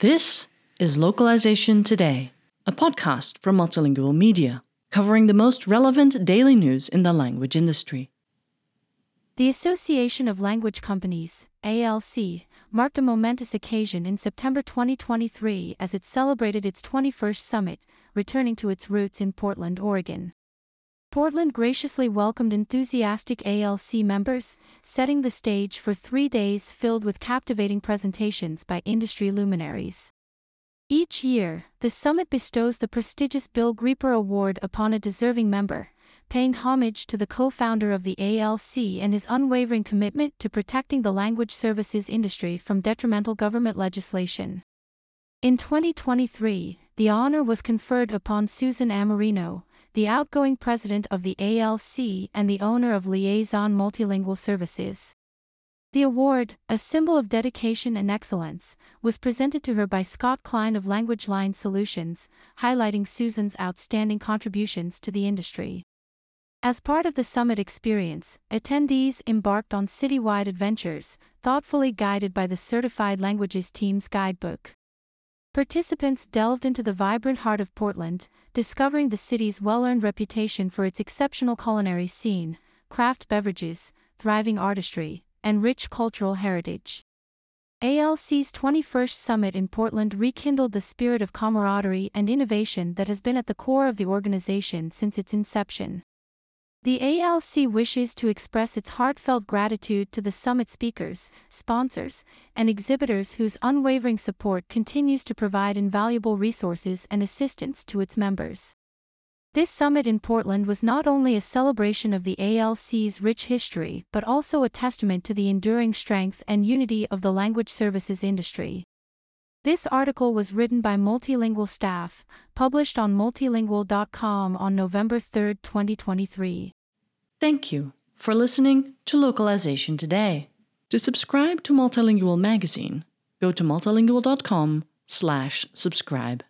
This is Localization Today, a podcast from Multilingual Media, covering the most relevant daily news in the language industry. The Association of Language Companies, ALC, marked a momentous occasion in September 2023 as it celebrated its 21st summit, returning to its roots in Portland, Oregon. Portland graciously welcomed enthusiastic ALC members, setting the stage for three days filled with captivating presentations by industry luminaries. Each year, the summit bestows the prestigious Bill Grieper Award upon a deserving member, paying homage to the co founder of the ALC and his unwavering commitment to protecting the language services industry from detrimental government legislation. In 2023, the honor was conferred upon Susan Amorino, the outgoing president of the ALC and the owner of Liaison Multilingual Services. The award, a symbol of dedication and excellence, was presented to her by Scott Klein of Language Line Solutions, highlighting Susan's outstanding contributions to the industry. As part of the summit experience, attendees embarked on citywide adventures, thoughtfully guided by the Certified Languages Team's guidebook. Participants delved into the vibrant heart of Portland, discovering the city's well earned reputation for its exceptional culinary scene, craft beverages, thriving artistry, and rich cultural heritage. ALC's 21st Summit in Portland rekindled the spirit of camaraderie and innovation that has been at the core of the organization since its inception. The ALC wishes to express its heartfelt gratitude to the summit speakers, sponsors, and exhibitors whose unwavering support continues to provide invaluable resources and assistance to its members. This summit in Portland was not only a celebration of the ALC's rich history but also a testament to the enduring strength and unity of the language services industry. This article was written by multilingual staff, published on multilingual.com on November 3, 2023. Thank you for listening to Localization Today. To subscribe to Multilingual magazine, go to multilingual.com/subscribe.